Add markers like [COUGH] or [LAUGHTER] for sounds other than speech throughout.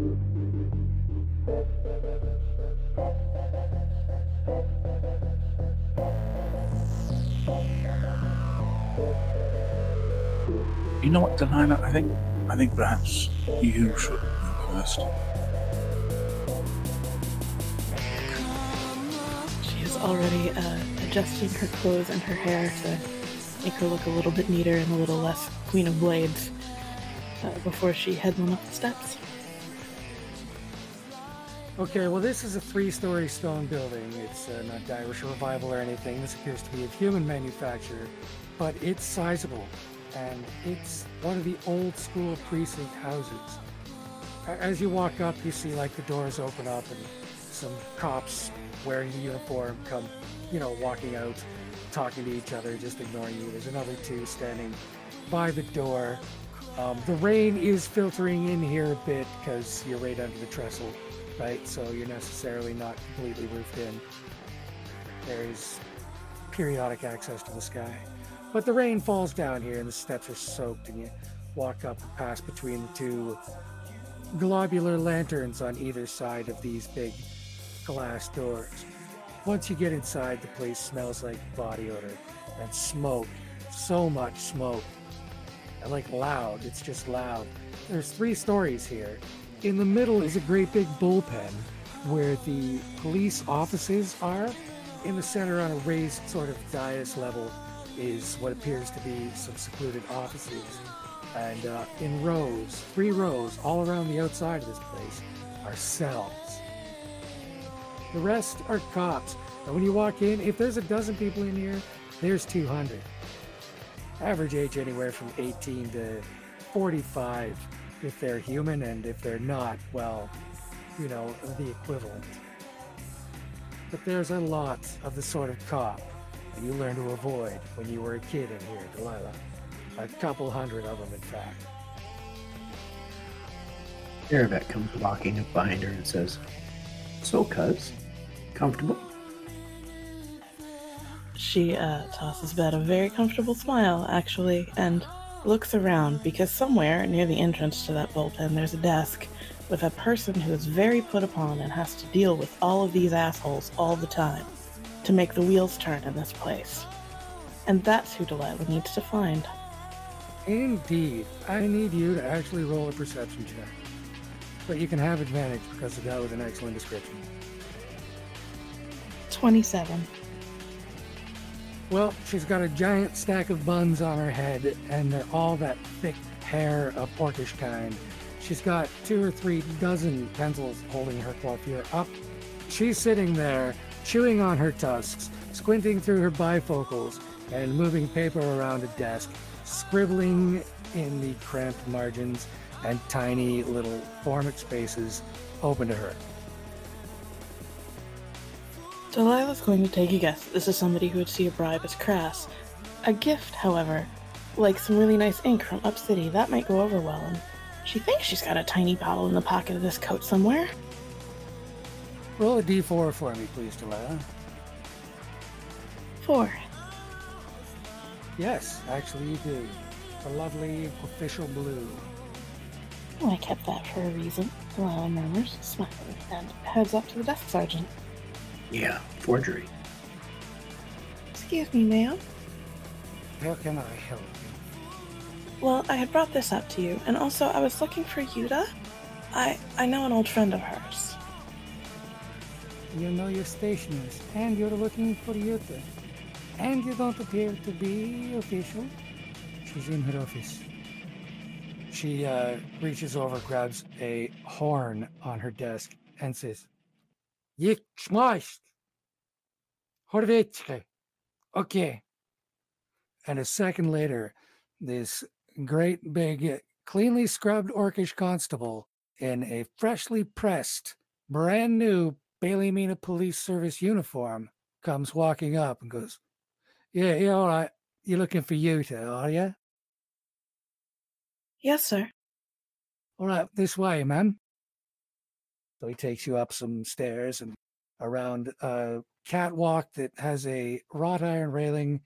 You know what, Delilah? I think I think perhaps you should go first. She is already uh, adjusting her clothes and her hair to make her look a little bit neater and a little less Queen of Blades uh, before she heads on up the steps. Okay, well, this is a three story stone building. It's uh, not Irish revival or anything. This appears to be of human manufacture, but it's sizable. And it's one of the old school precinct houses. As you walk up, you see like the doors open up and some cops wearing the uniform come, you know, walking out, talking to each other, just ignoring you. There's another two standing by the door. Um, the rain is filtering in here a bit because you're right under the trestle, right? So you're necessarily not completely roofed in. There's periodic access to the sky. But the rain falls down here and the steps are soaked, and you walk up and pass between the two globular lanterns on either side of these big glass doors. Once you get inside, the place smells like body odor and smoke. So much smoke. And like loud, it's just loud. There's three stories here. In the middle is a great big bullpen where the police offices are. In the center, on a raised sort of dais level, is what appears to be some secluded offices. And uh, in rows, three rows, all around the outside of this place, are cells. The rest are cops. And when you walk in, if there's a dozen people in here, there's 200. Average age anywhere from 18 to 45 if they're human, and if they're not, well, you know, the equivalent. But there's a lot of the sort of cop that you learn to avoid when you were a kid in here, Delilah. A couple hundred of them, in fact. Aravet comes walking up behind her and says, So, cuz, comfortable? She uh, tosses Bet a very comfortable smile, actually, and looks around because somewhere near the entrance to that bullpen there's a desk with a person who is very put upon and has to deal with all of these assholes all the time to make the wheels turn in this place. And that's who Delilah needs to find. Indeed. I need you to actually roll a perception check. But you can have advantage because of that with an excellent description. 27. Well, she's got a giant stack of buns on her head, and they're all that thick hair of porkish kind. She's got two or three dozen pencils holding her coiffure up. She's sitting there, chewing on her tusks, squinting through her bifocals, and moving paper around a desk, scribbling in the cramped margins and tiny little formic spaces open to her. Delilah's going to take a guess. This is somebody who would see a bribe as crass. A gift, however, like some really nice ink from Up City, that might go over well, and she thinks she's got a tiny bottle in the pocket of this coat somewhere. Roll a d4 for me, please, Delilah. Four. Yes, actually, you do. A lovely official blue. Well, I kept that for a reason, Delilah murmurs, smiling, and heads up to the desk sergeant. Yeah, forgery. Excuse me, ma'am. How can I help you? Well, I had brought this up to you, and also I was looking for Yuta. I I know an old friend of hers. You know your stationers, and you're looking for Yuta. And you don't appear to be official. She's in her office. She uh, reaches over, grabs a horn on her desk, and says, Yik smashed! Horvitske. Okay. And a second later, this great big, cleanly scrubbed orcish constable in a freshly pressed, brand new Bailey Mina Police Service uniform comes walking up and goes, Yeah, yeah, all right. You're looking for Yuta, are you? Yes, sir. All right, this way, ma'am. So he takes you up some stairs and around a catwalk that has a wrought iron railing,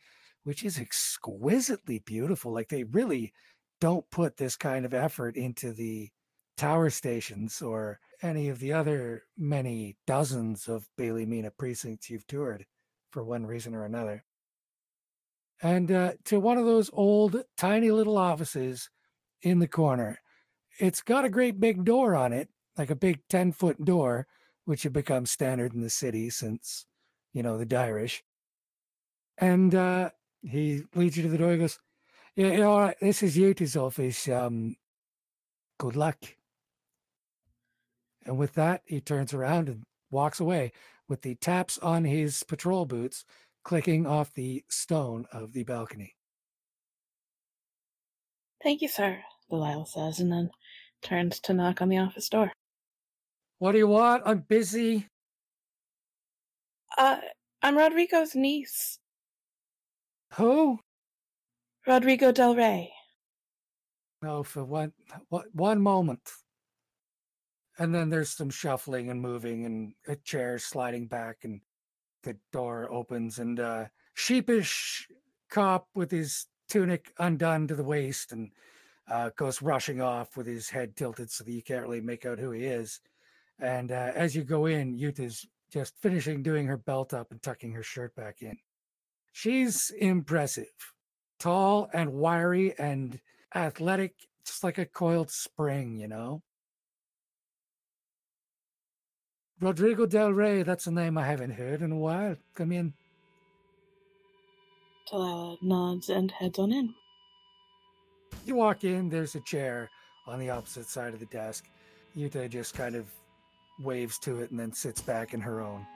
which is exquisitely beautiful. Like they really don't put this kind of effort into the tower stations or any of the other many dozens of Bailey Mina precincts you've toured for one reason or another. And uh, to one of those old, tiny little offices in the corner. It's got a great big door on it, like a big 10 foot door, which had become standard in the city since, you know, the Irish. And uh, he leads you to the door. He goes, Yeah, you know, this is Yuta's office. Um, good luck. And with that, he turns around and walks away with the taps on his patrol boots clicking off the stone of the balcony. Thank you, sir, Delilah says, and then turns to knock on the office door. What do you want? I'm busy. Uh, I'm Rodrigo's niece, Who? Rodrigo Del Rey. No, for one, one, one moment. And then there's some shuffling and moving and a chair sliding back and the door opens and a sheepish cop with his tunic undone to the waist and uh, goes rushing off with his head tilted so that you can't really make out who he is. And uh, as you go in, Yuta's just finishing doing her belt up and tucking her shirt back in. She's impressive, tall and wiry and athletic, just like a coiled spring, you know? Rodrigo Del Rey, that's a name I haven't heard in a while. Come in. Delilah nods and heads on in. You walk in, there's a chair on the opposite side of the desk. Yuta just kind of waves to it and then sits back in her own.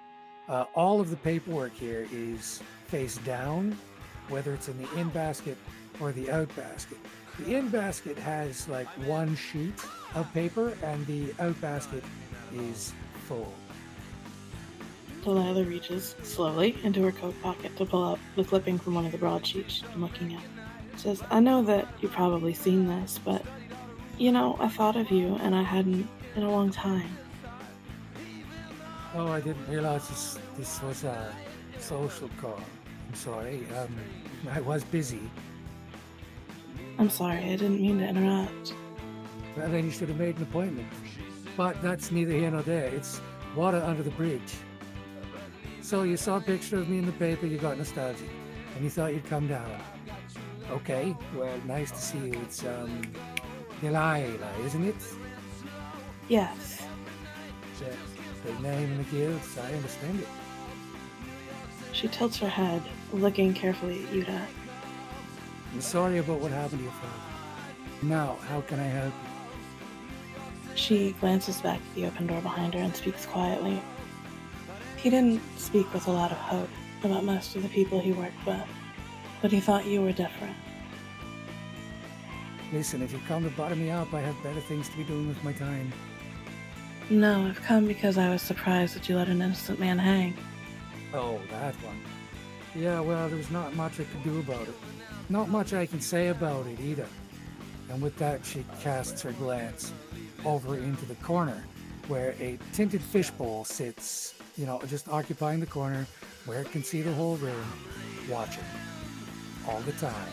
Uh, all of the paperwork here is face down, whether it's in the in basket or the out basket. The in basket has like one sheet of paper, and the out basket is full. Delilah reaches slowly into her coat pocket to pull out the clipping from one of the broadsheets she's looking at. Says, I know that you've probably seen this, but you know, I thought of you and I hadn't in a long time. Oh, I didn't realize this, this was a social call. I'm sorry. Um, I was busy. I'm sorry, I didn't mean to interrupt. Well, then you should have made an appointment. But that's neither here nor there. It's water under the bridge. So you saw a picture of me in the paper, you got nostalgic, and you thought you'd come down. Okay, well, nice to see you. It's, um, Delilah, isn't it? Yes. That's the name in the guilds. I understand it. She tilts her head, looking carefully at Yuta. I'm sorry about what happened to your father. Now, how can I help you? She glances back at the open door behind her and speaks quietly. He didn't speak with a lot of hope about most of the people he worked with, but he thought you were different. Listen, if you come to bottom me up, I have better things to be doing with my time. No, I've come because I was surprised that you let an innocent man hang. Oh, that one. Yeah, well, there's not much I can do about it. Not much I can say about it either. And with that, she casts her glance over into the corner where a tinted fishbowl sits, you know, just occupying the corner where it can see the whole room, watching all the time.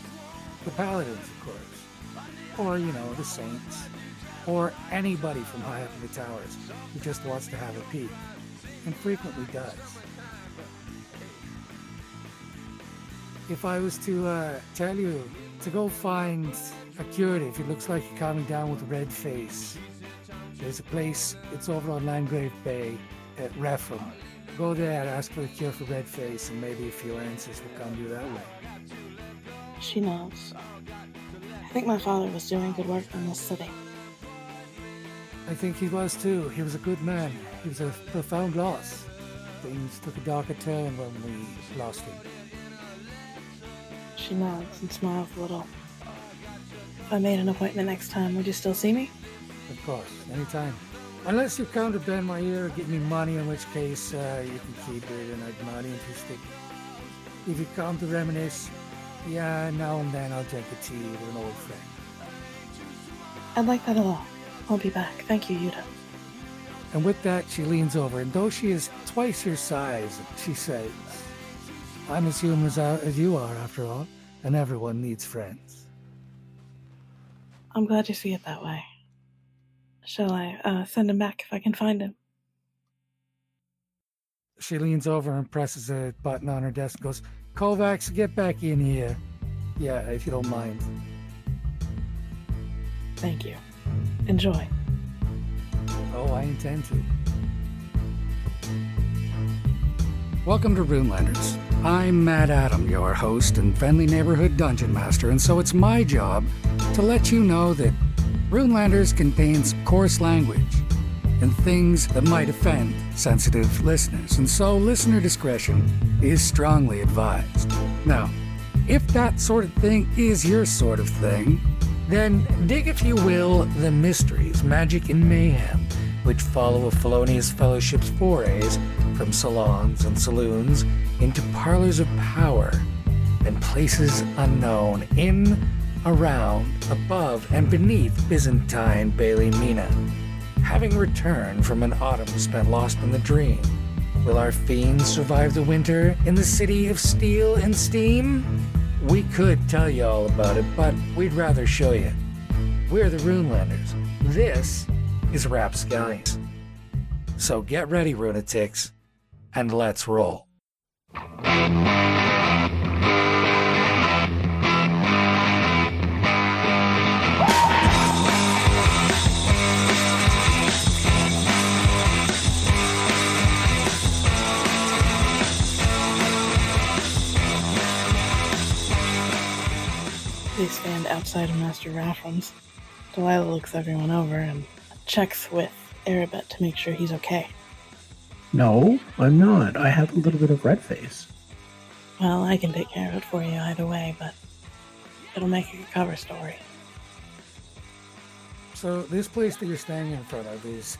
The paladins, of course. Or, you know, the saints. Or anybody from high up in the towers who just wants to have a peek, and frequently does. If I was to uh, tell you to go find a curative, it looks like you're coming down with a red face. There's a place, it's over on Landgrave Bay at Refram. Go there, ask for a cure for red face, and maybe a few answers will come you that way. She knows. I think my father was doing good work in this city. I think he was too. He was a good man. He was a profound loss. Things took a darker turn when we lost him. She nods and smiles a little. If I made an appointment next time, would you still see me? Of course, anytime. Unless you come to bend my ear or give me money, in which case uh, you can keep it and I'm not interested. If you come to reminisce, yeah, now and then I'll drink a tea with an old friend. I'd like that a lot. I'll be back. Thank you, Yuta. And with that, she leans over, and though she is twice your size, she says, I'm as human as, I- as you are, after all, and everyone needs friends. I'm glad you see it that way. Shall I uh, send him back if I can find him? She leans over and presses a button on her desk and goes, Kovacs, get back in here. Yeah, if you don't mind. Thank you. Enjoy. Oh, I intend to. Welcome to Runelanders. I'm Matt Adam, your host and friendly neighborhood dungeon master, and so it's my job to let you know that Runelanders contains coarse language and things that might offend sensitive listeners, and so listener discretion is strongly advised. Now, if that sort of thing is your sort of thing, then dig, if you will, the mysteries, magic, and mayhem which follow a felonious fellowship's forays from salons and saloons into parlors of power and places unknown in, around, above, and beneath Byzantine Bailey Mina. Having returned from an autumn spent lost in the dream, will our fiends survive the winter in the city of steel and steam? We could tell you all about it, but we'd rather show you. We're the Runelanders. This is Rapscallions. So get ready, Runatics, and let's roll. They stand outside of Master Raffram's. Delilah looks everyone over and checks with Arabet to make sure he's okay. No, I'm not. I have a little bit of red face. Well, I can take care of it for you either way, but it'll make a good cover story. So this place that you're standing in front of is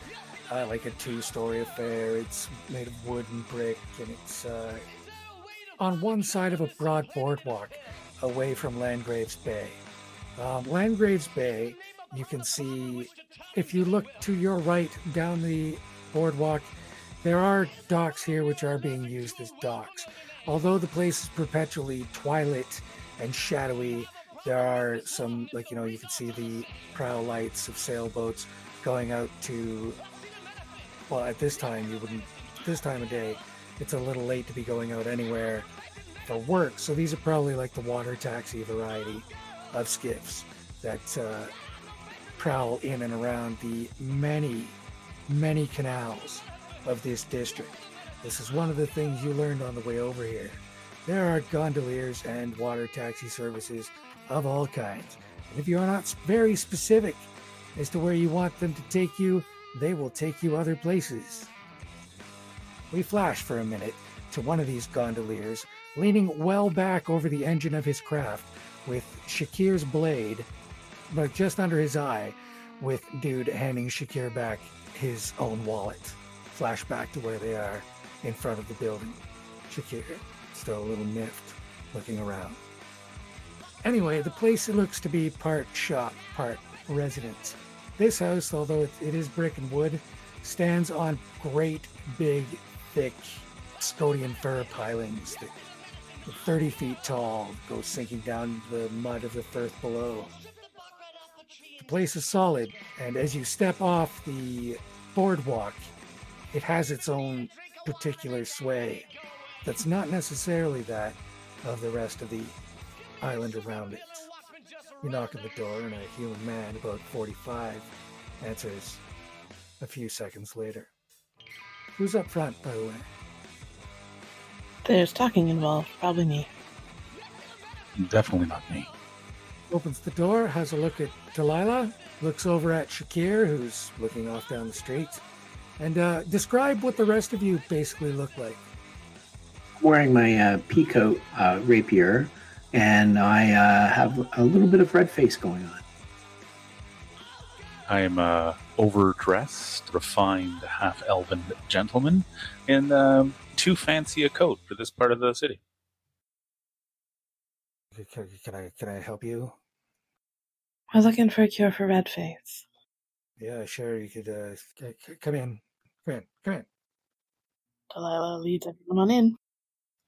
uh, like a two-story affair. It's made of wood and brick, and it's uh, on one side of a broad boardwalk away from Landgraves Bay. Um, Landgraves Bay, you can see if you look to your right down the boardwalk, there are docks here which are being used as docks. Although the place is perpetually twilit and shadowy, there are some, like, you know, you can see the prow lights of sailboats going out to, well, at this time, you wouldn't, this time of day, it's a little late to be going out anywhere for work. So these are probably like the water taxi variety of skiffs that uh, prowl in and around the many, many canals of this district. This is one of the things you learned on the way over here. There are gondoliers and water taxi services of all kinds. And if you are not very specific as to where you want them to take you, they will take you other places. We flash for a minute to one of these gondoliers, leaning well back over the engine of his craft, with Shakir's blade, but just under his eye, with Dude handing Shakir back his own wallet. Flashback to where they are in front of the building. Shakir, still a little miffed, looking around. Anyway, the place looks to be part shop, part residence. This house, although it, is brick and wood, stands on great, big, thick Scodian fir pilings that 30 feet tall, go sinking down the mud of the firth below. The place is solid, and as you step off the boardwalk, it has its own particular sway that's not necessarily that of the rest of the island around it. You knock on the door, and a human man, about 45, answers a few seconds later. Who's up front, by the way? There's talking involved, probably me. Definitely not me. Opens the door, has a look at Delilah, looks over at Shakir, who's looking off down the street, and uh, describe what the rest of you basically look like. Wearing my uh, peacoat uh, rapier, and I uh, have a little bit of red face going on. I am a overdressed, refined, half elven gentleman in um, too fancy a coat for this part of the city. Can, can I can I help you? I was looking for a cure for red face. Yeah, sure. You could uh, c- c- come in, come in, come in. Delilah leads everyone on in.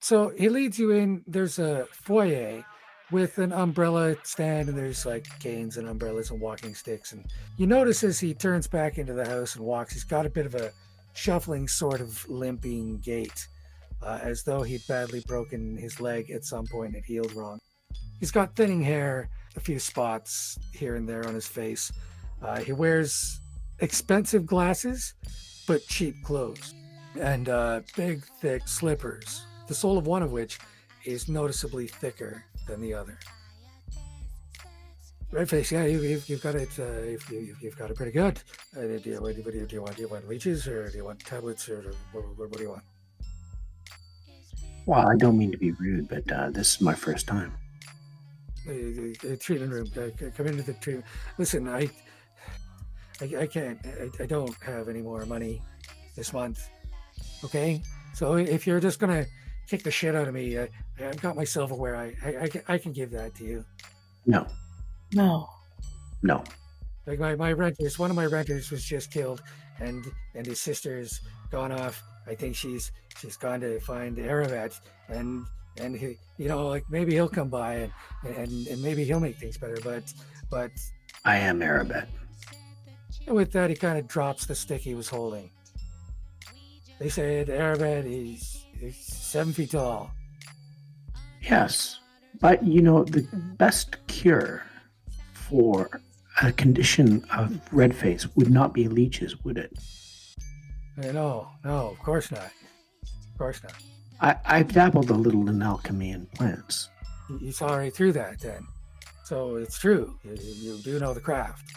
So he leads you in. There's a foyer with an umbrella stand, and there's like canes and umbrellas and walking sticks. And you notice as he turns back into the house and walks, he's got a bit of a shuffling, sort of limping gait, uh, as though he'd badly broken his leg at some point and healed wrong. He's got thinning hair, a few spots here and there on his face. Uh, he wears expensive glasses, but cheap clothes, and uh, big, thick slippers, the sole of one of which is noticeably thicker than the other. Redface, yeah, you, you've, you've got it. Uh, you've, you've, you've got it pretty good. Uh, do, you, what, do, you, do you want? Do you want leeches or do you want tablets or what, what, what do you want? Well, I don't mean to be rude, but uh, this is my first time. The, the, the treatment room. Uh, come into the treatment. Listen, I, I, I can't. I, I don't have any more money this month. Okay, so if you're just gonna kick the shit out of me, I, I've got my silverware. I, I, I, can, I can give that to you. No, No. no. Like my, my renters, one of my renters was just killed, and and his sister's gone off. I think she's she's gone to find Aravat, and and he, you know, like maybe he'll come by and and and maybe he'll make things better. But but I am Arabet. with that, he kind of drops the stick he was holding. They said Aravat is, is seven feet tall. Yes, but you know the best cure for a condition of red face would not be leeches, would it? Uh, No, no, of course not. Of course not. I, I've dabbled a little in alchemy and plants. You, saw right through that then. So it's true. You, you do know the craft.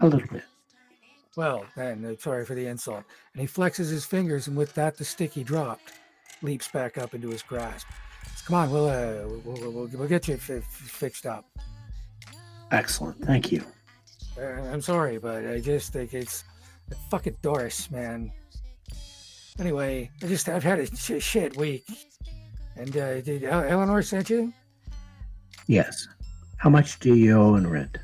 A little bit. Well, then, uh, sorry for the insult. And he flexes his fingers, and with that, the stick he dropped leaps back up into his grasp. Come on, we'll, uh, we'll, we'll, we'll, we'll get you f- fixed up. Excellent. Thank you. Uh, I'm sorry, but I just think it's fucking Doris, man. Anyway, I just, I've had a sh- shit week. And uh, did El- Eleanor sent you? Yes. How much do you owe in rent?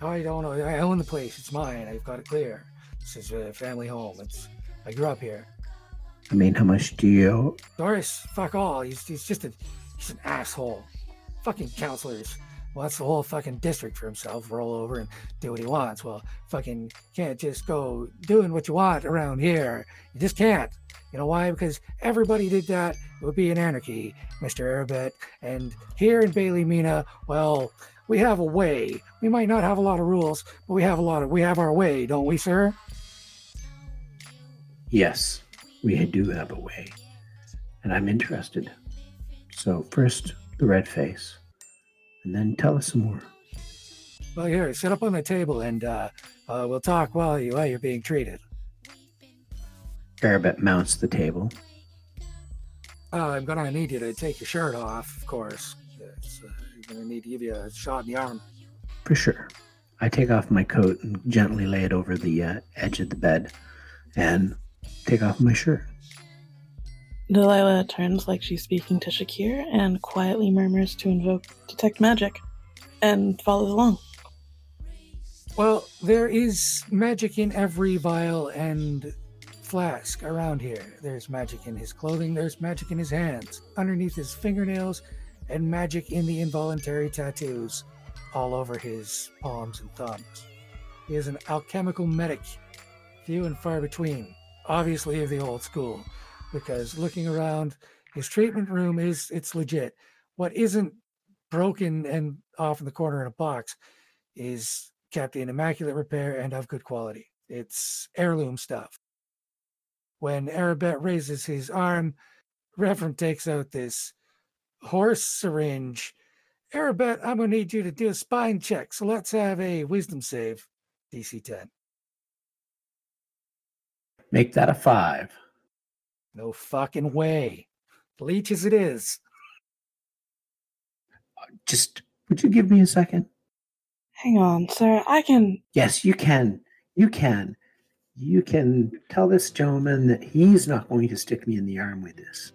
I don't know. I own the place. It's mine. I've got it clear. This is a family home. It's I grew up here. I mean, how much do you owe? Doris, fuck all. He's, he's just a he's an asshole. Fucking counselors. Wants the whole fucking district for himself. Roll over and do what he wants. Well, fucking can't just go doing what you want around here. You just can't. You know why? Because everybody did that. It would be an anarchy, Mr. Arabet. And here in Bailey Mina, well, we have a way. We might not have a lot of rules, but we have a lot of we have our way, don't we, sir? Yes, we do have a way. And I'm interested. So, first, the red face. And then tell us some more. Well, here, sit up on the table and uh, uh, we'll talk while you while you're being treated. Arabet mounts the table. Uh, I'm gonna need you to take your shirt off, of course. It's, uh, I'm gonna need to give you a shot in the arm. For sure. I take off my coat and gently lay it over the uh, edge of the bed and take off my shirt. Delilah turns like she's speaking to Shakir and quietly murmurs to invoke Detect Magic and follows along. Well, there is magic in every vial and flask around here. There's magic in his clothing, there's magic in his hands, underneath his fingernails, and magic in the involuntary tattoos all over his palms and thumbs. He is an alchemical medic, few and far between, obviously of the old school, because looking around, his treatment room is it's legit. What isn't broken and off in the corner in a box is kept in immaculate repair and of good quality. It's heirloom stuff. When Arabet raises his arm, Reverend takes out this horse syringe. Arabet, I'm gonna need you to do a spine check. So let's have a wisdom save, DC 10. Make that a five. No fucking way. Leech as it is. Just, would you give me a second? Hang on, sir. I can. Yes, you can. You can. You can tell this gentleman that he's not going to stick me in the arm with this.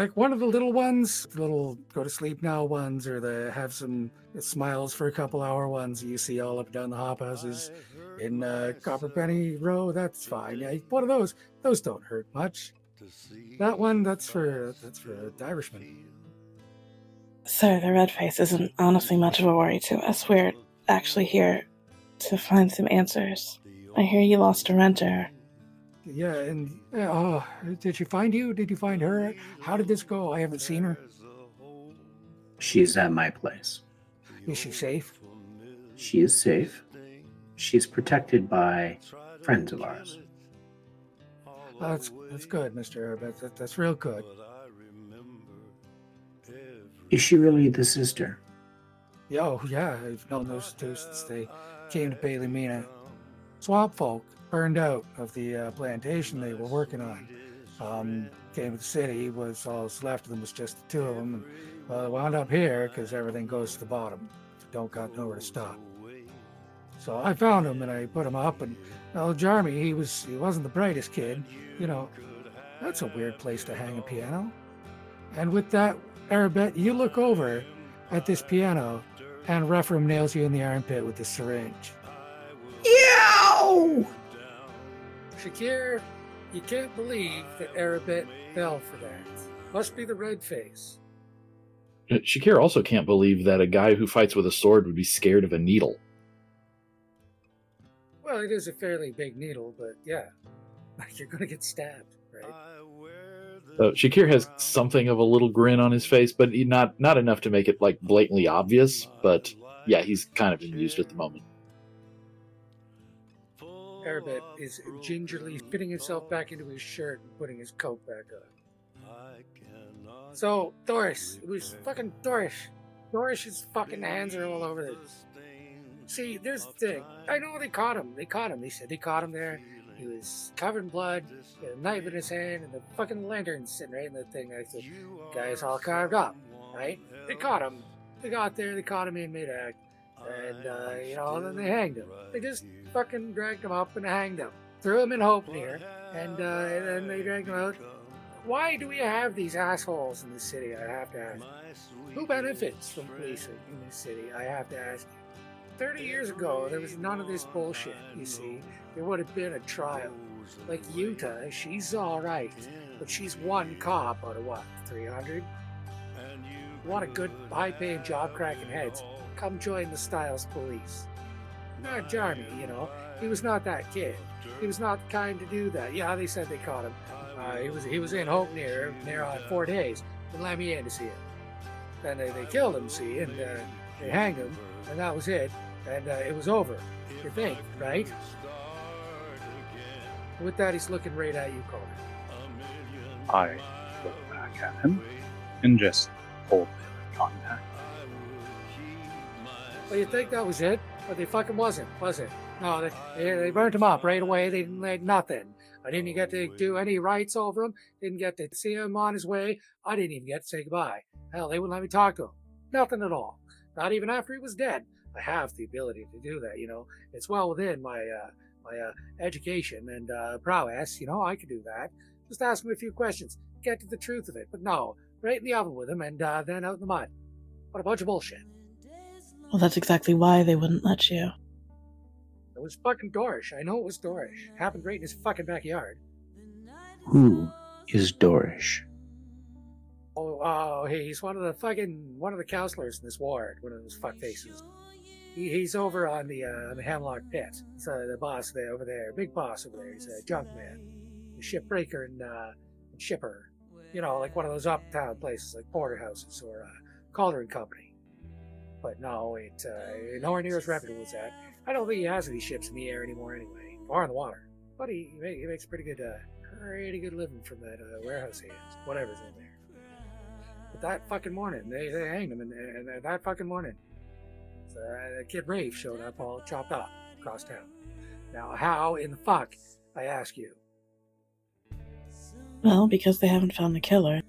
Like one of the little ones, the little go to sleep now ones, or the have some smiles for a couple hour ones you see all up down the hop houses in uh, Copper Penny Row. That's fine. Yeah, one of those. Those don't hurt much. That one, that's for that's for the Irishman. Sir, the red face isn't honestly much of a worry to us. We're actually here to find some answers. I hear you lost a renter. Yeah, and uh, did she find you? Did you find her? How did this go? I haven't seen her. She's at my place. Is she safe? She is safe. She's protected by friends of ours. That's that's good, Mister Herbert. That, that's real good. Is she really the sister? Yeah, oh, yeah, I've known those two since they came to Bailey Mina. Swamp folk burned out of the uh, plantation they were working on. Um, came to the city, was all that's left of them was just the two of them. And, well, wound up here because everything goes to the bottom. Don't got nowhere to stop. So I found him and I put him up. And well, Jeremy, he was he wasn't the brightest kid. You know, that's a weird place to hang a piano. And with that, Arabet, you look over at this piano, and Rephraim nails you in the armpit with the syringe. Yow! Shakir, you can't believe that Arabet fell for that. Must be the red face. Uh, Shakir also can't believe that a guy who fights with a sword would be scared of a needle. Well, it is a fairly big needle, but yeah, [LAUGHS] Like you're gonna get stabbed, right? Uh, Shakir has something of a little grin on his face, but not not enough to make it like blatantly obvious. But yeah, he's kind of amused at the moment. Is gingerly fitting himself back into his shirt and putting his coat back on. So, Doris, it was fucking Doris. Doris's fucking hands are all over this. See, there's the thing. I know they caught him. They caught him. They said they caught him there. He was covered in blood, a knife in his hand, and the fucking lantern sitting right in the thing. I said, guy's all carved up, right? They caught him. They got there, they caught him in mid act, and, uh, you know, and then they hanged him. They just fucking dragged him up and hanged him. Threw him in Hope near, and, uh, and then they dragged him out. Why do we have these assholes in the city? I have to ask. Who benefits from policing in this city? I have to ask. 30 years ago, there was none of this bullshit, you see. There would have been a trial. Like Yuta, she's alright, but she's one cop out of what, 300? Want a good, high paying job cracking heads? Come join the Styles police. Not Jarmy, you know. He was not that kid. He was not kind to do that. Yeah, they said they caught him. Uh, he was he was in Hope near near on four days. They let me in to see him. Then they, they killed him, see, and uh, they hanged him, and that was it. And uh, it was over. You think, right? With that, he's looking right at you, Connor. I look back at him and just hold Well, you think that was it? But they fucking wasn't, was it? No, they, they, they burnt him up right away. They didn't let nothing. I didn't get to do any rights over him. Didn't get to see him on his way. I didn't even get to say goodbye. Hell, they wouldn't let me talk to him. Nothing at all. Not even after he was dead. I have the ability to do that, you know. It's well within my uh, my uh, education and uh, prowess. You know, I could do that. Just ask him a few questions, get to the truth of it. But no, right in the oven with him and uh, then out in the mud. What a bunch of bullshit. Well, that's exactly why they wouldn't let you. It was fucking Dorish. I know it was Dorish. Happened right in his fucking backyard. Who is Dorish? Oh, oh, hey, he's one of the fucking one of the counselors in this ward. One of those fuck faces. He, he's over on the uh, on the Hemlock Pit. He's uh, the boss there over there, big boss over there. He's a junk man, a shipbreaker and, uh, and shipper. You know, like one of those uptown places like Porterhouses or uh, Calder and Company. But no, it uh, nowhere near as reputable as that. I don't think he has any ships in the air anymore, anyway, or in the water. But he, he, ma- he makes pretty good, uh, pretty good living from that uh, warehouse he has, whatever's in there. But that fucking morning, they, they hanged him, and, and that fucking morning, so, uh, Kid Rafe showed up all chopped up across town. Now, how in the fuck, I ask you? Well, because they haven't found the killer.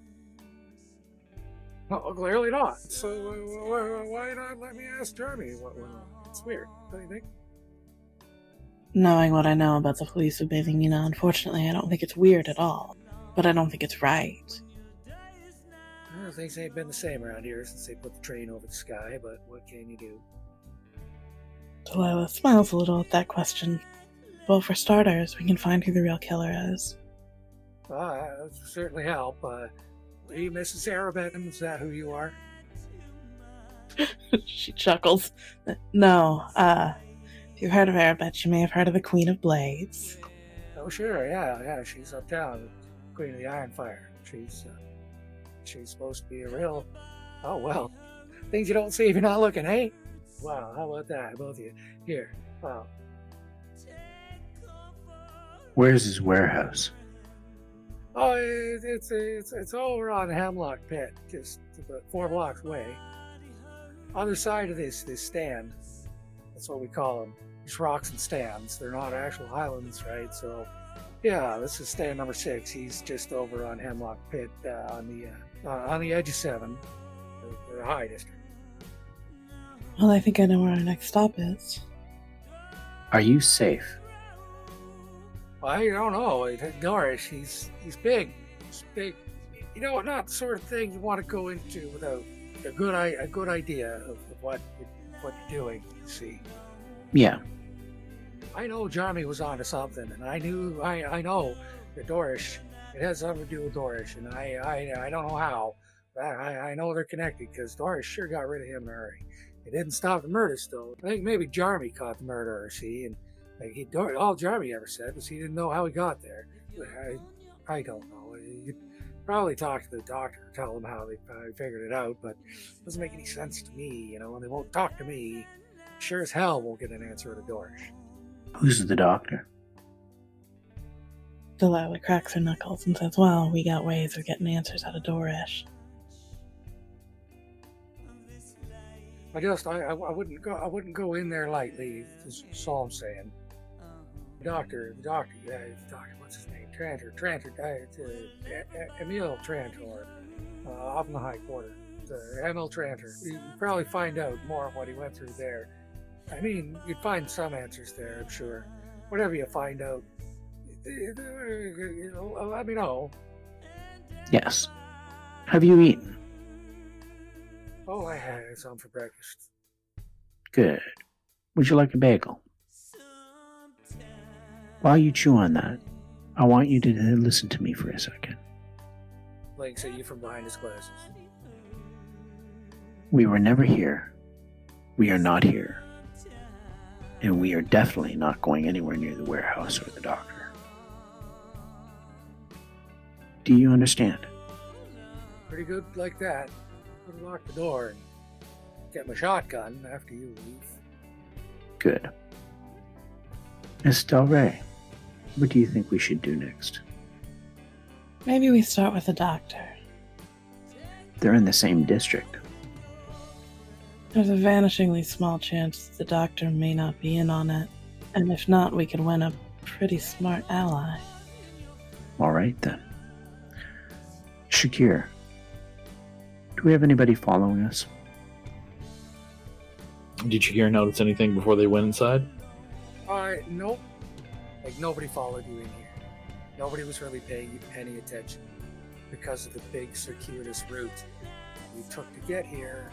Well, clearly not. So uh, why, why not let me ask Jeremy what went on? It's weird, don't you think? Knowing what I know about the police of Bathing Mina, unfortunately, I don't think it's weird at all. But I don't think it's right. Well, things ain't been the same around here since they put the train over the sky, but what can you do? Delilah smiles a little at that question. Well, for starters, we can find who the real killer is. Ah, that would certainly help. Uh, are you Mrs. Arabetton? Is that who you are? [LAUGHS] she chuckles. No, uh, if you've heard of her, I bet you may have heard of the Queen of Blades. Oh, sure, yeah, yeah. She's uptown, Queen of the Iron Fire. She's uh, she's supposed to be a real. Oh well, things you don't see if you're not looking, hey? Wow, how about that, both of you? Here, wow. Where's his warehouse? Oh, it, it's it's it's over on Hemlock Pit, just about four blocks away. Other side of this this stand. That's what we call them. These rocks and stands. They're not actual highlands, right? So, yeah, this is stand number six. He's just over on Hemlock Pit uh, on the uh, uh, on the edge of seven, the, the high district. Well, I think I know where our next stop is. Are you safe? I don't know. Norris, he's he's big. He's big. You know, not the sort of thing you want to go into without a good a good idea of, of what what you're doing. You see. Yeah. I know Jarmy was onto something, and I knew I I know that Dorish. It has something to do with Dorish, and I I, I don't know how. But I, I know they're connected because Dorish sure got rid of him in a hurry. It didn't stop the murder, though. I think maybe Jarmy caught the murderer. See, and like he, all Jarmy ever said was he didn't know how he got there. I, I don't know. You probably talk to the doctor, tell him how they, how figured it out, but it doesn't make any sense to me, you know. And they won't talk to me. Sure as hell won't get an answer to Dorish. Who's the doctor? Delilah cracks her knuckles and says, Well, we got ways of getting answers out of Dorish. I just I, I, wouldn't go I wouldn't go in there lightly. That's all I'm saying. Doctor, the doctor, yeah, the doctor. What's his name? Trantor, Trantor, uh, Emil Trantor, uh, off in the High Quarter. Uh, Emil Trantor. You probably find out more of what he went through there. I mean, you'd find some answers there, I'm sure. Whatever you find out, let me know. Yes. Have you eaten? Oh, I had some for breakfast. Good. Would you like a bagel? While you chew on that, I want you to listen to me for a second. Blinks at you from behind his glasses. We were never here. We are not here. And we are definitely not going anywhere near the warehouse or the doctor. Do you understand? Pretty good like that. Gonna lock the door and get my shotgun after you leave. Good. Estelle Ray, what do you think we should do next? Maybe we start with the doctor. They're in the same district. There's a vanishingly small chance that the doctor may not be in on it, and if not, we could win a pretty smart ally. All right then. Shakir, do we have anybody following us? Did Shakir notice anything before they went inside? Uh, nope. Like nobody followed you in here. Nobody was really paying you any attention because of the big circuitous route you took to get here.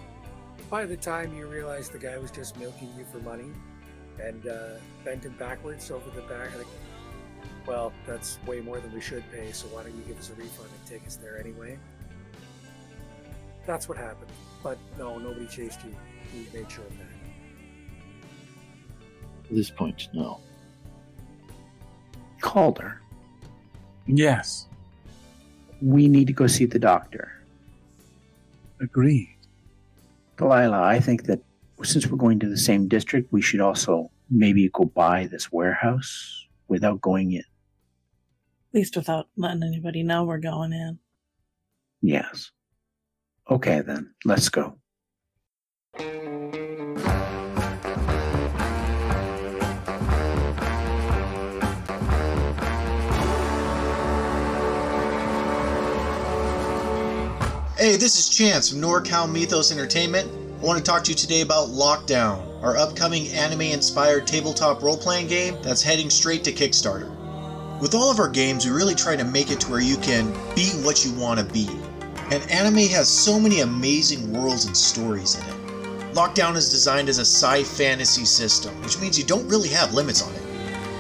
By the time you realized the guy was just milking you for money and uh, bent him backwards over the back, like, well, that's way more than we should pay, so why don't you give us a refund and take us there anyway? That's what happened. But no, nobody chased you. We made sure of that. At this point, no. Calder, Yes, we need to go see the doctor. agreed. Delilah, I think that since we're going to the same district, we should also maybe go by this warehouse without going in. At least without letting anybody know we're going in. Yes. Okay, then, let's go. Hey, this is Chance from NorCal Mythos Entertainment. I want to talk to you today about Lockdown, our upcoming anime inspired tabletop role playing game that's heading straight to Kickstarter. With all of our games, we really try to make it to where you can be what you want to be. And anime has so many amazing worlds and stories in it. Lockdown is designed as a sci fantasy system, which means you don't really have limits on it.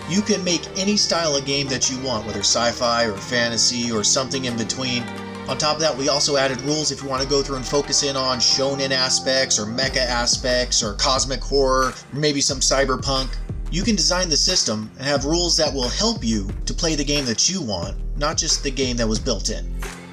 You can make any style of game that you want, whether sci fi or fantasy or something in between. On top of that, we also added rules if you want to go through and focus in on shonen aspects or mecha aspects or cosmic horror, or maybe some cyberpunk. You can design the system and have rules that will help you to play the game that you want, not just the game that was built in.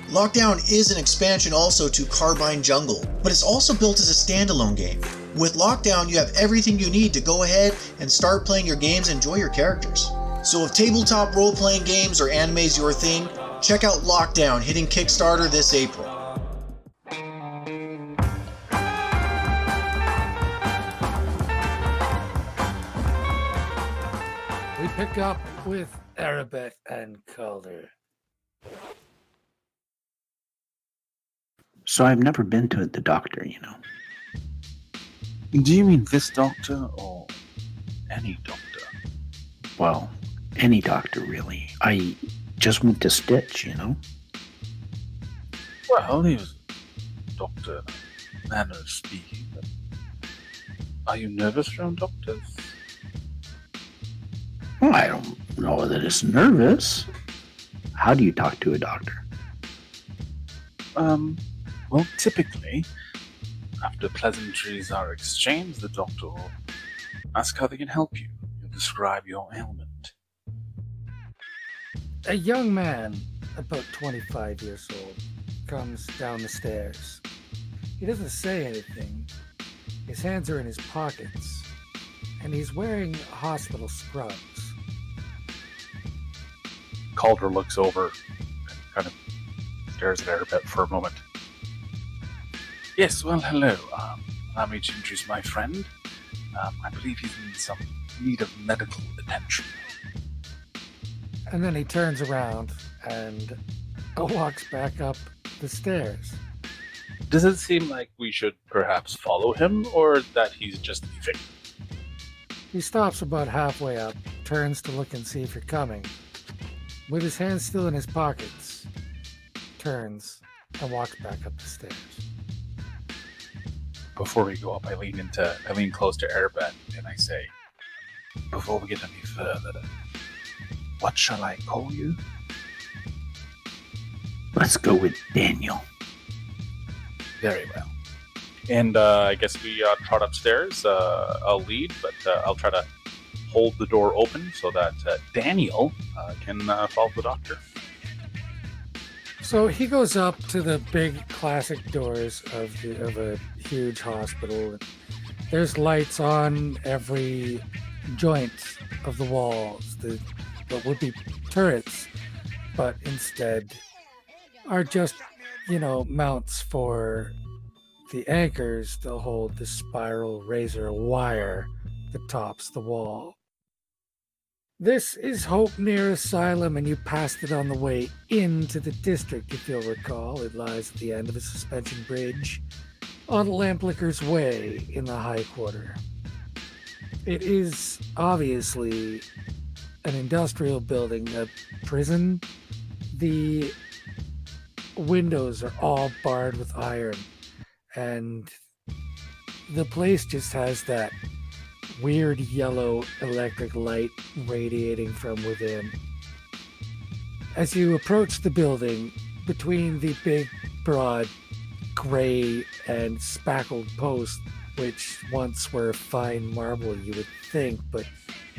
Lockdown is an expansion also to Carbine Jungle, but it's also built as a standalone game. With Lockdown, you have everything you need to go ahead and start playing your games and enjoy your characters. So if tabletop role playing games or anime is your thing, check out Lockdown hitting Kickstarter this April. We pick up with Arabet and Calder. So I've never been to the doctor, you know. Do you mean this doctor or any doctor? Well, any doctor, really. I just went to Stitch, you know. Well, he was doctor, manner of speaking. Are you nervous around doctors? Well, I don't know that it's nervous. How do you talk to a doctor? Um, well, typically, after pleasantries are exchanged, the doctor will ask how they can help you. He'll describe your ailment. A young man, about 25 years old, comes down the stairs. He doesn't say anything. His hands are in his pockets, and he's wearing hospital scrubs. Calder looks over and kind of stares at Arabet for a moment. Yes, well, hello. Um, allow me to introduce my friend. Um, I believe he's in some need of medical attention. And then he turns around and walks back up the stairs. Does it seem like we should perhaps follow him, or that he's just leaving? He stops about halfway up, turns to look and see if you're coming. With his hands still in his pockets, turns and walks back up the stairs. Before we go up, I lean into, I lean close to Arabet and I say, before we get any further, what shall I call you? Let's go with Daniel. Very well. And uh, I guess we uh, trot upstairs. Uh, I'll lead, but uh, I'll try to hold the door open so that uh, Daniel uh, can uh, follow the doctor. So he goes up to the big classic doors of the, of a huge hospital. There's lights on every joint of the walls. The what would be turrets, but instead are just you know mounts for the anchors to hold the spiral razor wire that tops the wall. This is Hope Near Asylum, and you passed it on the way into the district, if you'll recall. It lies at the end of a suspension bridge on Lamplicker's Way in the High Quarter. It is obviously an industrial building, a prison. The windows are all barred with iron, and the place just has that weird yellow electric light radiating from within. As you approach the building, between the big, broad, gray, and spackled posts, which once were fine marble, you would think, but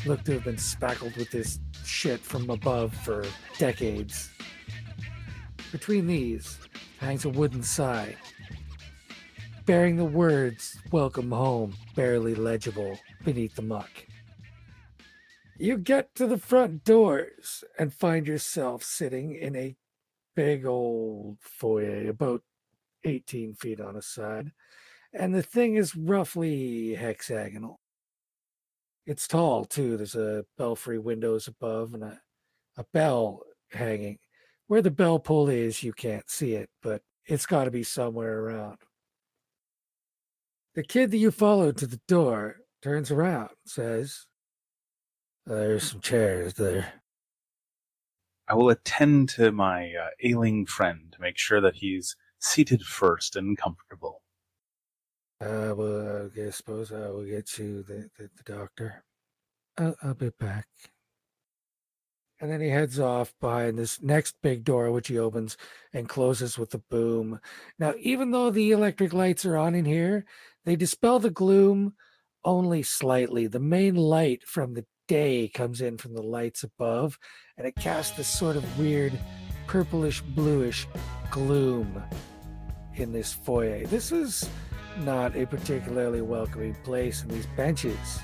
look to have been spackled with this shit from above for decades. Between these hangs a wooden sign bearing the words Welcome Home barely legible beneath the muck. You get to the front doors and find yourself sitting in a big old foyer, about 18 feet on a side, and the thing is roughly hexagonal. It's tall, too. There's a belfry windows above and a, a bell hanging. Where the bell pull is, you can't see it, but it's got to be somewhere around. The kid that you followed to the door turns around, says, There's some chairs there. I will attend to my uh, ailing friend to make sure that he's seated first and comfortable. Uh, well, I suppose I will get you the, the, the doctor. I'll, I'll be back. And then he heads off behind this next big door, which he opens and closes with a boom. Now, even though the electric lights are on in here, they dispel the gloom only slightly. The main light from the day comes in from the lights above, and it casts this sort of weird purplish bluish gloom in this foyer. This is not a particularly welcoming place, and these benches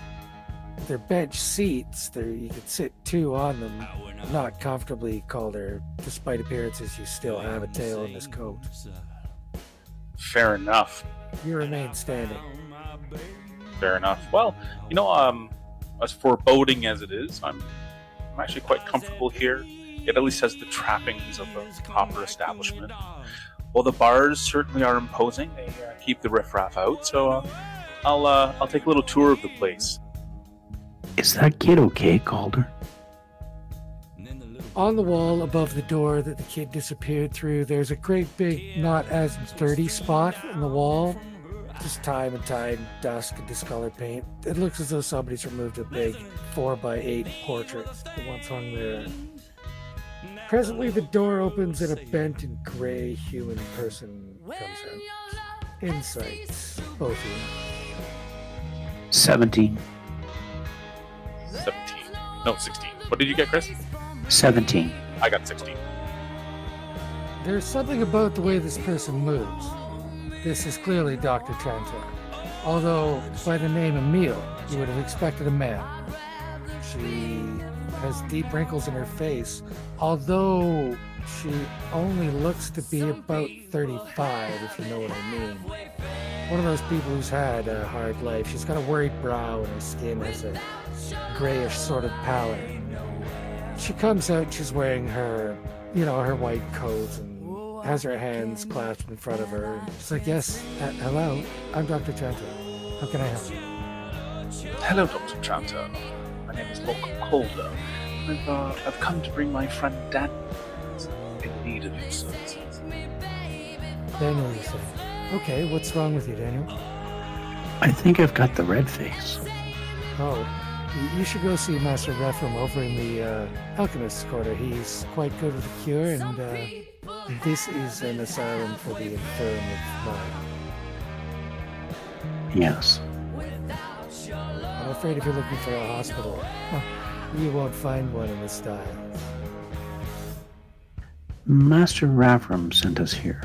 they're bench seats. There you could sit two on them, not comfortably, Calder. Despite appearances, you still have a tail in this coat. Fair enough. You remain standing. Fair enough. Well, you know, um, as foreboding as it is, I'm, I'm actually quite comfortable here. It at least has the trappings of a proper establishment. Well, the bars certainly are imposing. They uh, keep the riffraff out, so uh, I'll uh, I'll take a little tour of the place. Is that kid okay, Calder? On the wall above the door that the kid disappeared through, there's a great big, not as dirty spot in the wall. Just time and tide, dust, and discolored paint. It looks as though somebody's removed a big 4 by 8 portrait that once hung there. Presently, the door opens and a bent and gray human person comes out. Insights, both of you. 17. 17. No, 16. What did you get, Chris? 17. I got 16. There's something about the way this person moves. This is clearly Dr. Trantor. Although, by the name Emil, you would have expected a man. She has deep wrinkles in her face, although she only looks to be about 35, if you know what I mean. One of those people who's had a hard life. She's got a worried brow, and her skin has a grayish sort of pallor. She comes out, she's wearing her, you know, her white coat and has her hands clasped in front of her. She's like, Yes, uh, hello, I'm Dr. Trantor. How can I help you? Hello, Dr. Trantor. My name is Locke Calder. I've, uh, I've come to bring my friend Dan in need of your services. Daniel, you say. Okay, what's wrong with you, Daniel? I think I've got the red face. Oh, you- you should go see Master Rephram over in the uh, Alchemist's Quarter. He's quite good with the cure, and uh, this is an asylum for the infirm of mind. Yes. I'm afraid if you're looking for a hospital, you won't find one in the style. Master Rephram sent us here.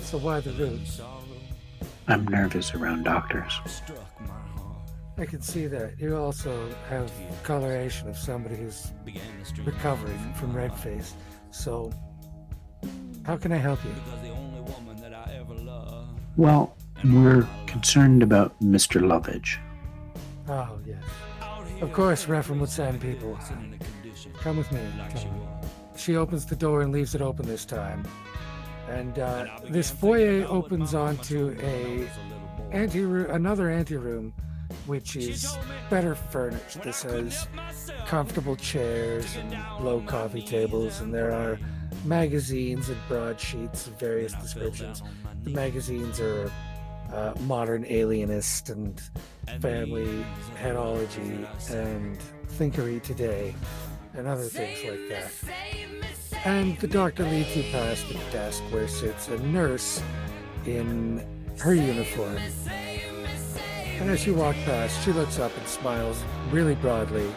So why the roots? I'm nervous around doctors. I can see that. You also have the coloration of somebody who's recovering from red face. So, how can I help you? Well, we're concerned about Mr. Lovage. Oh, yes. Of course, Rephram would send people. Come with me. She opens the door and leaves it open this time. And uh, this foyer opens onto a ante another anteroom, which is better furnished. This has comfortable chairs and low coffee tables, and there are magazines and broadsheets of various descriptions. The magazines are uh, modern alienist and family headology and thinkery today and other things like that. And the doctor leads you past the desk where sits a nurse in her uniform. And as you walk past, she looks up and smiles really broadly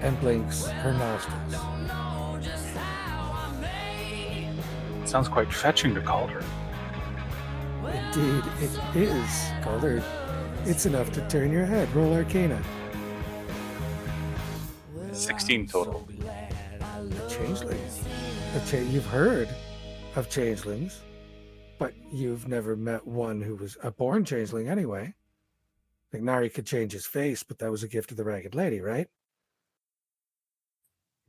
and blinks her nostrils. Sounds quite fetching to Calder. Indeed, it is, Calder. It's enough to turn your head. Roll Arcana. 16 total. A changeling. A cha- you've heard of changelings, but you've never met one who was a born changeling anyway. Like Nari could change his face, but that was a gift of the Ragged Lady, right?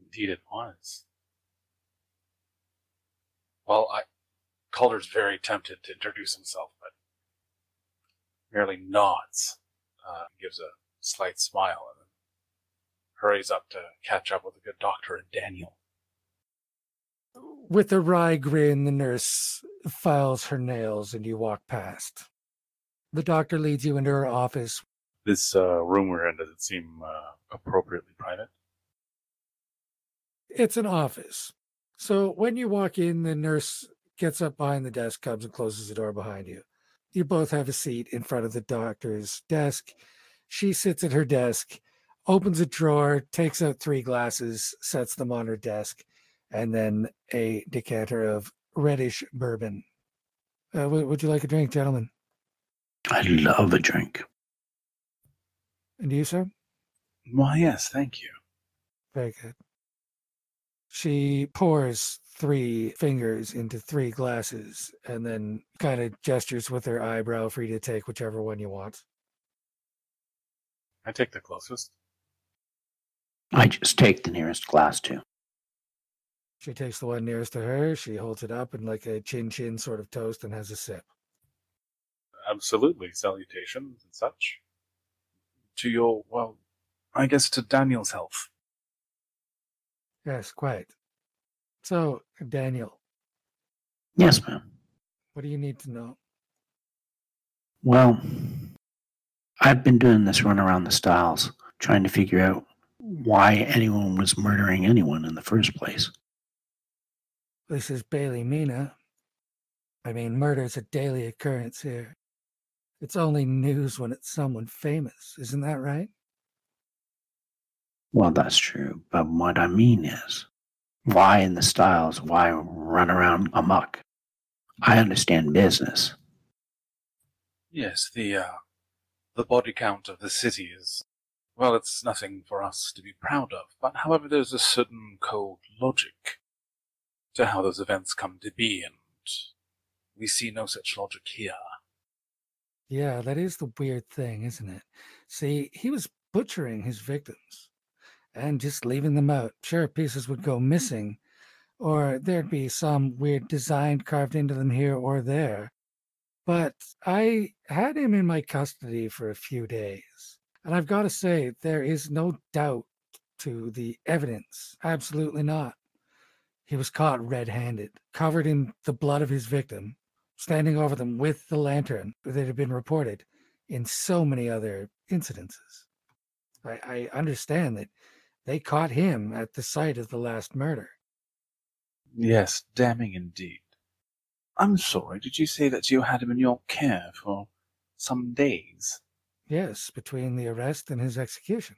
Indeed, it was. Well, I. Calder's very tempted to introduce himself, but merely nods, uh, gives a slight smile, and then hurries up to catch up with the good doctor and Daniel. With a wry grin, the nurse files her nails and you walk past. The doctor leads you into her office. This uh, room we're in, does it seem uh, appropriately private? It's an office. So when you walk in, the nurse gets up behind the desk, comes and closes the door behind you. You both have a seat in front of the doctor's desk. She sits at her desk, opens a drawer, takes out three glasses, sets them on her desk, and then a decanter of reddish bourbon. Uh, would, would you like a drink, gentlemen? I love a drink. And you, sir? Why, yes, thank you. Very good. She pours three fingers into three glasses and then kind of gestures with her eyebrow for you to take whichever one you want. I take the closest. I just take the nearest glass too. She takes the one nearest to her, she holds it up in like a chin chin sort of toast and has a sip. Absolutely. Salutations and such. To your, well, I guess to Daniel's health. Yes, quite. So, Daniel, Yes, ma'am. what do you need to know? Well, I've been doing this run around the styles, trying to figure out why anyone was murdering anyone in the first place. This is Bailey Mina. I mean, murder is a daily occurrence here. It's only news when it's someone famous, isn't that right? Well, that's true, but what I mean is, why in the styles? Why run around amok? I understand business. Yes, the, uh, the body count of the city is, well, it's nothing for us to be proud of, but however, there's a certain cold logic to how those events come to be, and we see no such logic here. Yeah, that is the weird thing, isn't it? See, he was butchering his victims and just leaving them out. Sure, pieces would go mm-hmm. missing, or there'd be some weird design carved into them here or there. But I had him in my custody for a few days, and I've got to say, there is no doubt to the evidence. Absolutely not. He was caught red handed, covered in the blood of his victim, standing over them with the lantern that had been reported in so many other incidences. I, I understand that they caught him at the site of the last murder. Yes, damning indeed. I'm sorry, did you say that you had him in your care for some days? Yes, between the arrest and his execution.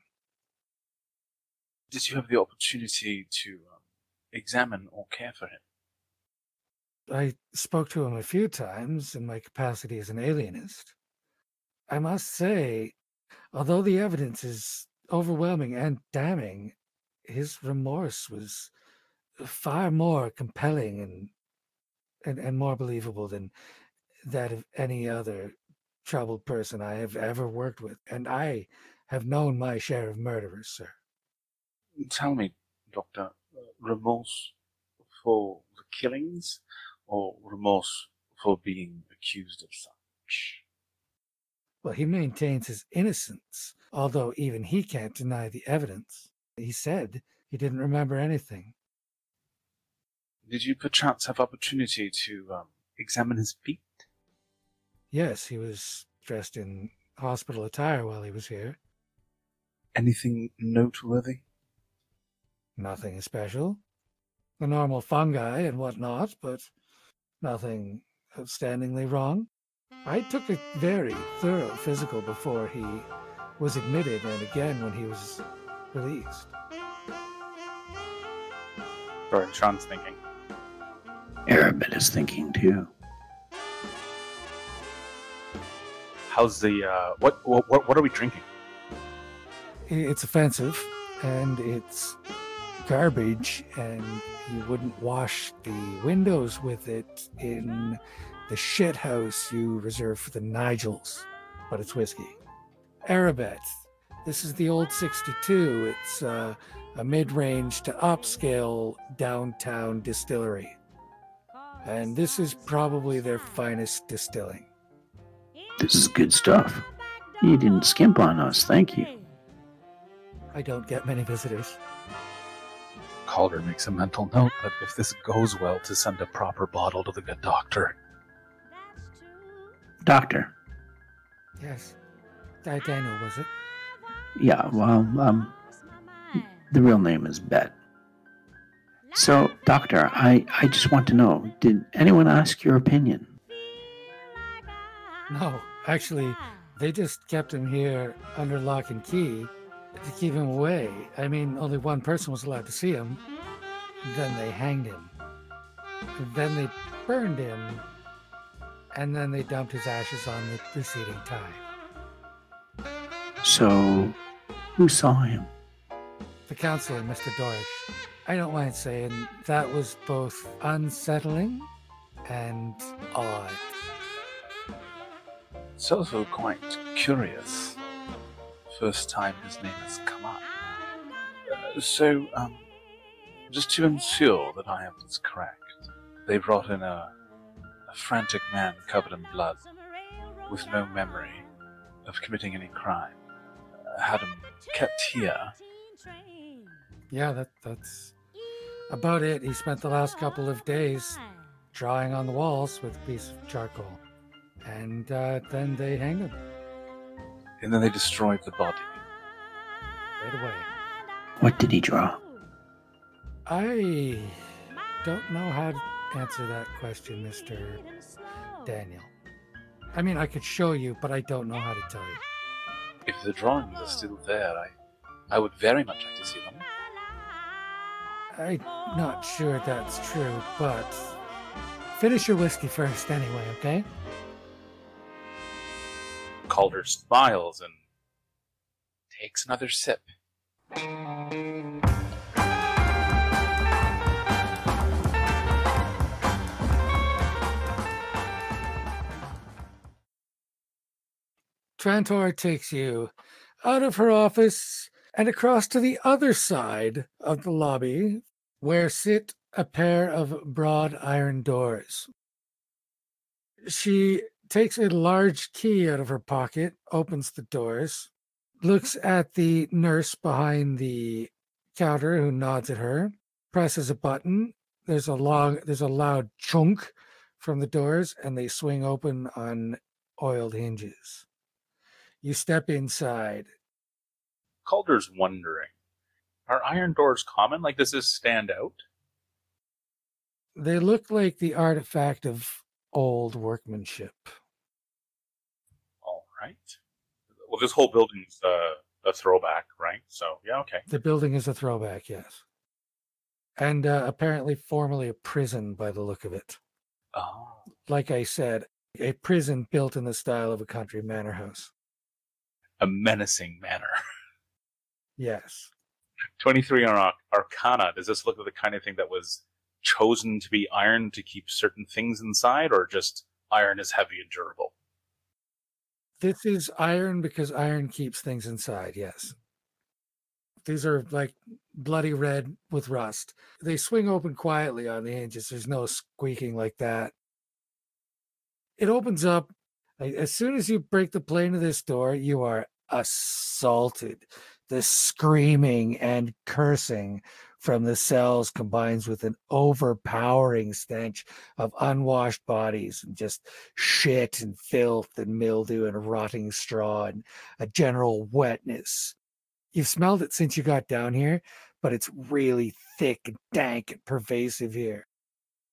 Did you have the opportunity to um, examine or care for him? I spoke to him a few times in my capacity as an alienist. I must say, although the evidence is overwhelming and damning, his remorse was far more compelling and, and, and more believable than that of any other troubled person I have ever worked with. And I have known my share of murderers, sir. Tell me, Doctor, uh, remorse for the killings or remorse for being accused of such? Well, he maintains his innocence, although even he can't deny the evidence. He said he didn't remember anything. Did you perchance have opportunity to um, examine his feet? Yes, he was dressed in hospital attire while he was here. Anything noteworthy? Nothing special. The normal fungi and whatnot, but nothing outstandingly wrong. I took a very thorough physical before he was admitted and again when he was released. Sorry, Sean's thinking. Arabet is thinking too. How's the uh, what, what what are we drinking? It's offensive and it's garbage, and you wouldn't wash the windows with it in the shit house you reserve for the Nigels, but it's whiskey. Arabet. This is the old 62. It's uh, a mid range to upscale downtown distillery. And this is probably their finest distilling. This is good stuff. You didn't skimp on us, thank you. I don't get many visitors. Calder makes a mental note that if this goes well, to send a proper bottle to the good doctor. Doctor. Yes. Daniel, was it? Yeah, well, um, the real name is Bet. So, Doctor, I, I just want to know did anyone ask your opinion? No, actually, they just kept him here under lock and key to keep him away. I mean, only one person was allowed to see him. Then they hanged him. Then they burned him. And then they dumped his ashes on the preceding time. So, who saw him? The counselor, Mr. Dorish. I don't mind saying that was both unsettling and odd. It's also quite curious. First time his name has come up. Uh, so, um, just to ensure that I have this correct, they brought in a, a frantic man covered in blood, with no memory of committing any crime. Had him kept here. Yeah, that that's about it. He spent the last couple of days drawing on the walls with a piece of charcoal. And uh, then they hanged him And then they destroyed the body. right away. What did he draw? I don't know how to answer that question, Mr. Daniel. I mean, I could show you, but I don't know how to tell you. If the drawings are still there, I, I would very much like to see them. I'm not sure that's true, but finish your whiskey first anyway, okay? Calder smiles and takes another sip. Trantor takes you out of her office and across to the other side of the lobby where sit a pair of broad iron doors. She takes a large key out of her pocket, opens the doors, looks at the nurse behind the counter who nods at her, presses a button. There's a long there's a loud chunk from the doors and they swing open on oiled hinges. You step inside. Calder's wondering Are iron doors common? Like, does this stand out? They look like the artifact of old workmanship. All right. Well, this whole building's uh, a throwback, right? So, yeah, okay. The building is a throwback, yes. And uh, apparently formerly a prison by the look of it. Oh. Like I said, a prison built in the style of a country manor house. A menacing manner. [LAUGHS] Yes. 23 Ar- Arcana, does this look like the kind of thing that was chosen to be iron to keep certain things inside, or just iron is heavy and durable? This is iron because iron keeps things inside, yes. These are like bloody red with rust. They swing open quietly on the hinges. There's no squeaking like that. It opens up. As soon as you break the plane of this door, you are assaulted. The screaming and cursing from the cells combines with an overpowering stench of unwashed bodies and just shit and filth and mildew and rotting straw and a general wetness. You've smelled it since you got down here, but it's really thick and dank and pervasive here.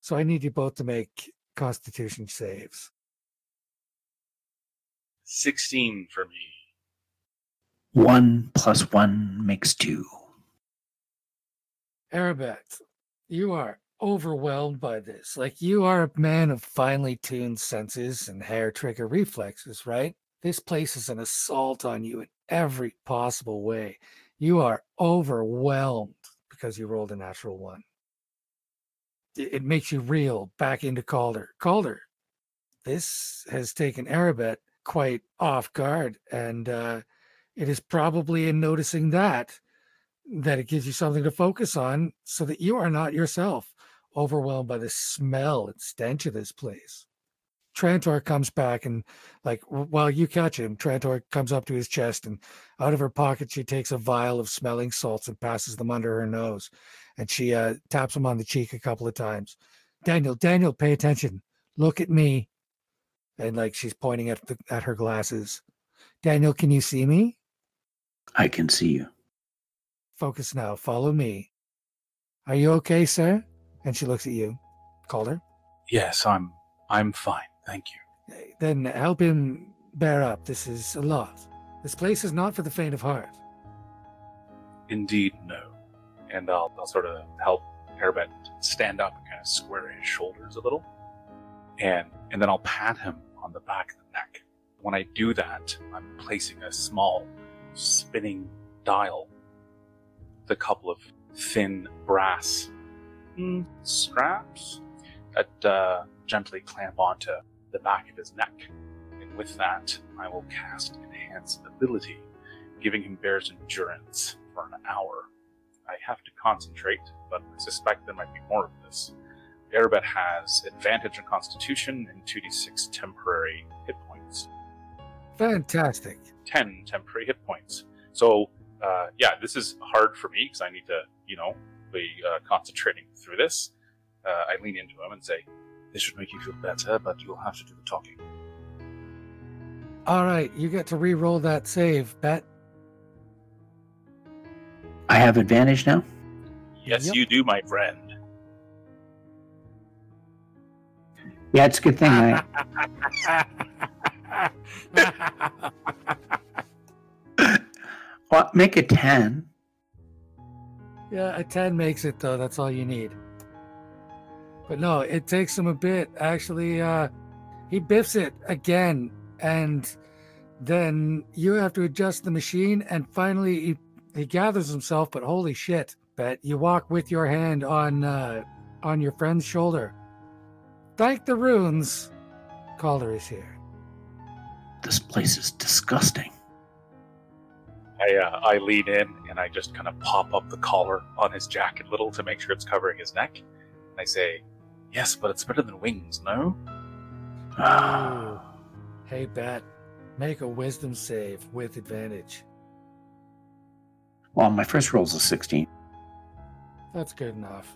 So I need you both to make constitution saves. 16 for me. One plus one makes two. Arabet, you are overwhelmed by this. Like you are a man of finely tuned senses and hair trigger reflexes, right? This place is an assault on you in every possible way. You are overwhelmed because you rolled a natural one. It, it makes you reel back into Calder. Calder, this has taken Arabet quite off guard, and uh, it is probably in noticing that that it gives you something to focus on so that you are not yourself overwhelmed by the smell and stench of this place. Trantor comes back and, like, while you catch him, Trantor comes up to his chest and out of her pocket, she takes a vial of smelling salts and passes them under her nose. And she uh, taps him on the cheek a couple of times. Daniel, Daniel, pay attention. Look at me. And, like, she's pointing at, the, at her glasses. Daniel, can you see me? I can see you. Focus now. Follow me. Are you okay, sir? And she looks at you, Calder. Yes, I'm I'm fine, thank you. Then help him bear up. This is a lot. This place is not for the faint of heart. Indeed, no. And I'll, I'll sort of help Arabet stand up and kind of square his shoulders a little. And and then I'll pat him on the back of the neck. When I do that, I'm placing a small spinning dial with a couple of thin brass mm, straps that uh, gently clamp onto the back of his neck. And with that, I will cast Enhance Ability, giving him Bear's Endurance for an hour. I have to concentrate, but I suspect there might be more of this. Arabet has advantage on Constitution and 2d6 temporary hit points. Fantastic. 10 temporary hit points. So, uh, yeah, this is hard for me because I need to, you know, be uh, concentrating through this. Uh, I lean into him and say, This should make you feel better, but you'll have to do the talking. All right, you get to re-roll that save, Bet. I have advantage now. Yes, Yep. you do, my friend. Yeah, it's a good thing. I, [LAUGHS] well, make it ten. yeah, a 10 makes it though. That's all you need. But no, it takes him a bit. Actually, uh he biffs it again and then you have to adjust the machine and finally he, he gathers himself, but holy shit, Bet, you walk with your hand on uh on your friend's shoulder. Thank the runes. Calder is here. This place is disgusting. I, uh, I lean in and I just kind of pop up the collar on his jacket a little to make sure it's covering his neck. And I say, Yes, but it's better than wings, no? Ooh. Hey, Bet, make a wisdom save with advantage. Well, my first roll's a sixteen. That's good enough.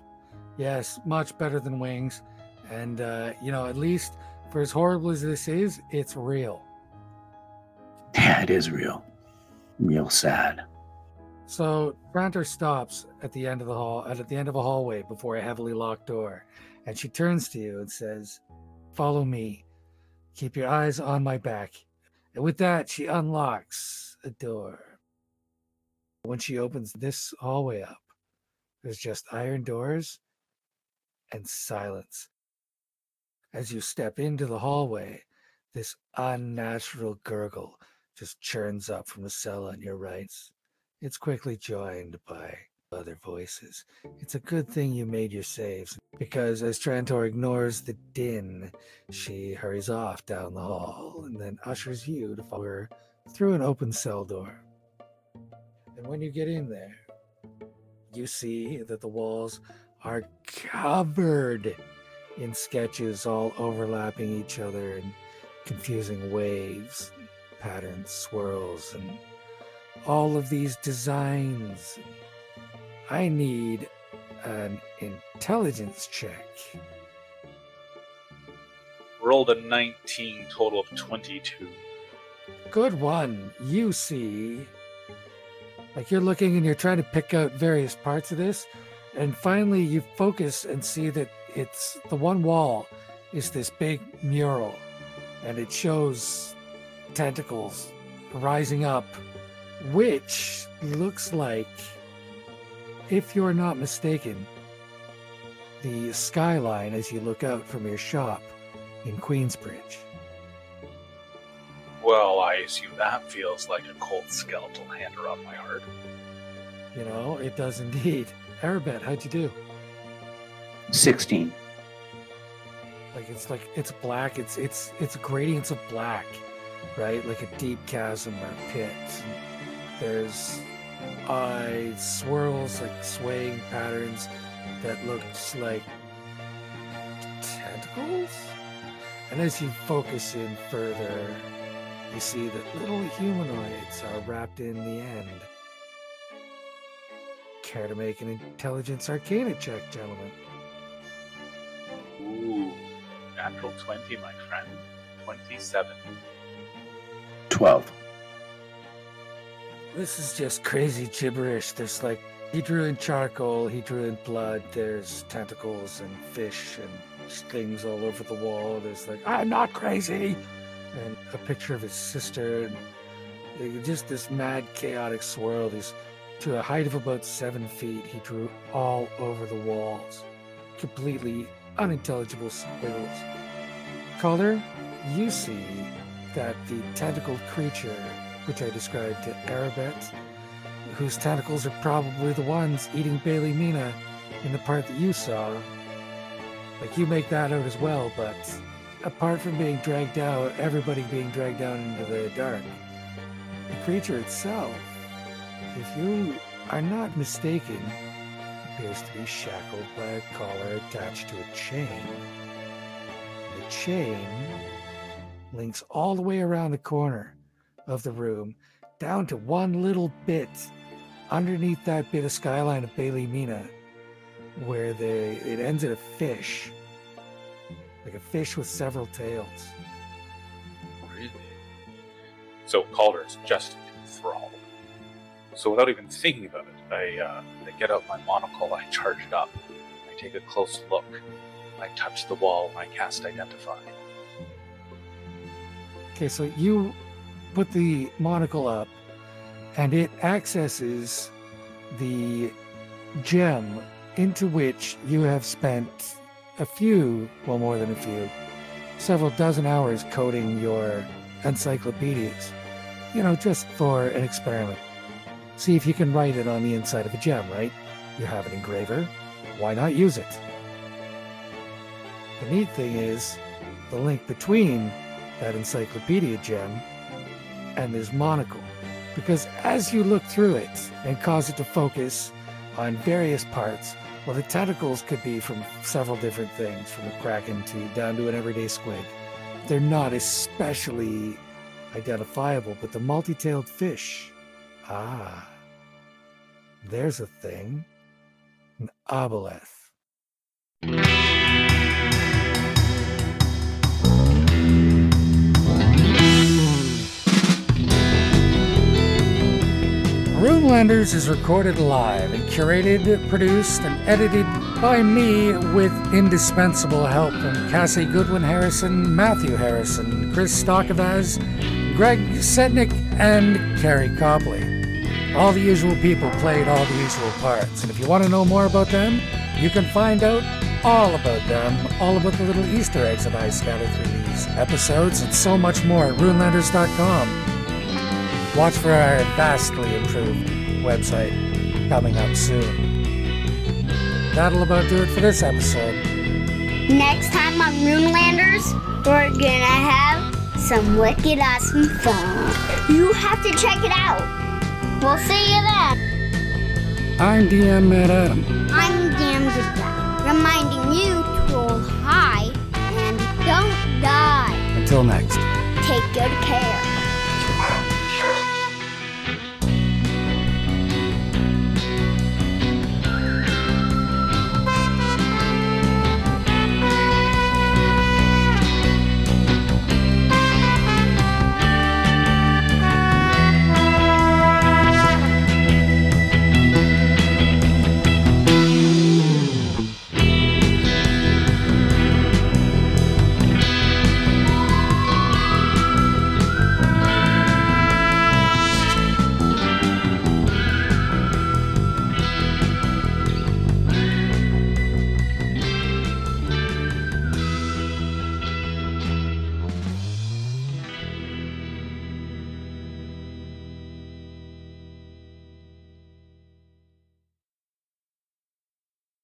Yes, much better than wings. And, uh, you know, at least for as horrible as this is, it's real. Yeah, it is real. Real sad. So Trantor stops at the end of the hall, at the end of a hallway before a heavily locked door, and she turns to you and says, "Follow me. Keep your eyes on my back." And with that, she unlocks a door. When she opens this hallway up, there's just iron doors and silence. As you step into the hallway, this unnatural gurgle just churns up from the cell on your right. It's quickly joined by other voices. It's a good thing you made your saves, because as Trantor ignores the din, she hurries off down the hall and then ushers you to follow her through an open cell door. And when you get in there, you see that the walls are covered in sketches all overlapping each other and confusing waves, patterns, swirls, and all of these designs. I need an intelligence check. Rolled a 19, total of 22. Good one. You see, like you're looking and you're trying to pick out various parts of this, and finally you focus and see that it's the one wall is this big mural, and it shows tentacles rising up, which looks like, if you're not mistaken, the skyline as you look out from your shop in Queensbridge. Well, I assume that feels like a cold skeletal hand around my heart. You know, it does indeed. [LAUGHS] Arabet, how'd you do? Sixteen. Like it's like it's black. It's it's it's gradients of black, right? Like a deep chasm or pit. There's uh, swirls, like swaying patterns that looks like tentacles. And as you focus in further, you see that little humanoids are wrapped in the end. Care to make an intelligence arcana check, gentlemen? Ooh, natural 20, my friend. 27. Twelve. This is just crazy gibberish. There's like He drew in charcoal, he drew in blood. There's tentacles and fish and things all over the wall. There's like, I'm not crazy! And a picture of his sister. And just this mad, chaotic swirl. These, to a height of about seven feet, he drew all over the walls. Completely unintelligible squiggles. Calder, you see that the tentacled creature, which I described to Arabet, whose tentacles are probably the ones eating Bailey Mina in the part that you saw. Like you make that out as well, but apart from being dragged out, everybody being dragged down into the dark, the creature itself, if you are not mistaken, appears to be shackled by a collar attached to a chain. The chain links all the way around the corner of the room down to one little bit underneath that bit of skyline of Bailey Mina, where they it ends in a fish, like a fish with several tails. Really? So Calder's just enthralled. So without even thinking about it, I, uh, I get out my monocle, I charge it up, I take a close look, I touch the wall, and I cast Identify. Okay, so you put the monocle up, and it accesses the gem into which you have spent a few, well, more than a few, several dozen hours coding your encyclopedias. You know, just for an experiment. See if you can write it on the inside of a gem, right? You have an engraver. Why not use it? The neat thing is the link between that encyclopedia gem and this monocle. Because as you look through it and cause it to focus on various parts, well, the tentacles could be from several different things, from a kraken to down to an everyday squid. They're not especially identifiable, but the multi tailed fish, ah, there's a thing an obelisk. Runelanders is recorded live and curated, produced, and edited by me with indispensable help from Cassie Goodwin Harrison, Matthew Harrison, Chris Stokavaz, Greg Setnick, and Carrie Copley. All the usual people played all the usual parts, and if you want to know more about them, you can find out all about them, all about the little Easter eggs that I scattered through these episodes, and so much more at runelanders.com. Watch for our vastly improved website coming up soon. That'll about do it for this episode. Next time on Runelanders, we're gonna have some wicked awesome fun. You have to check it out. We'll see you then. I'm DM Matt Adam. I'm DM Goodbye, reminding you to roll high and don't die. Until next. Take good care.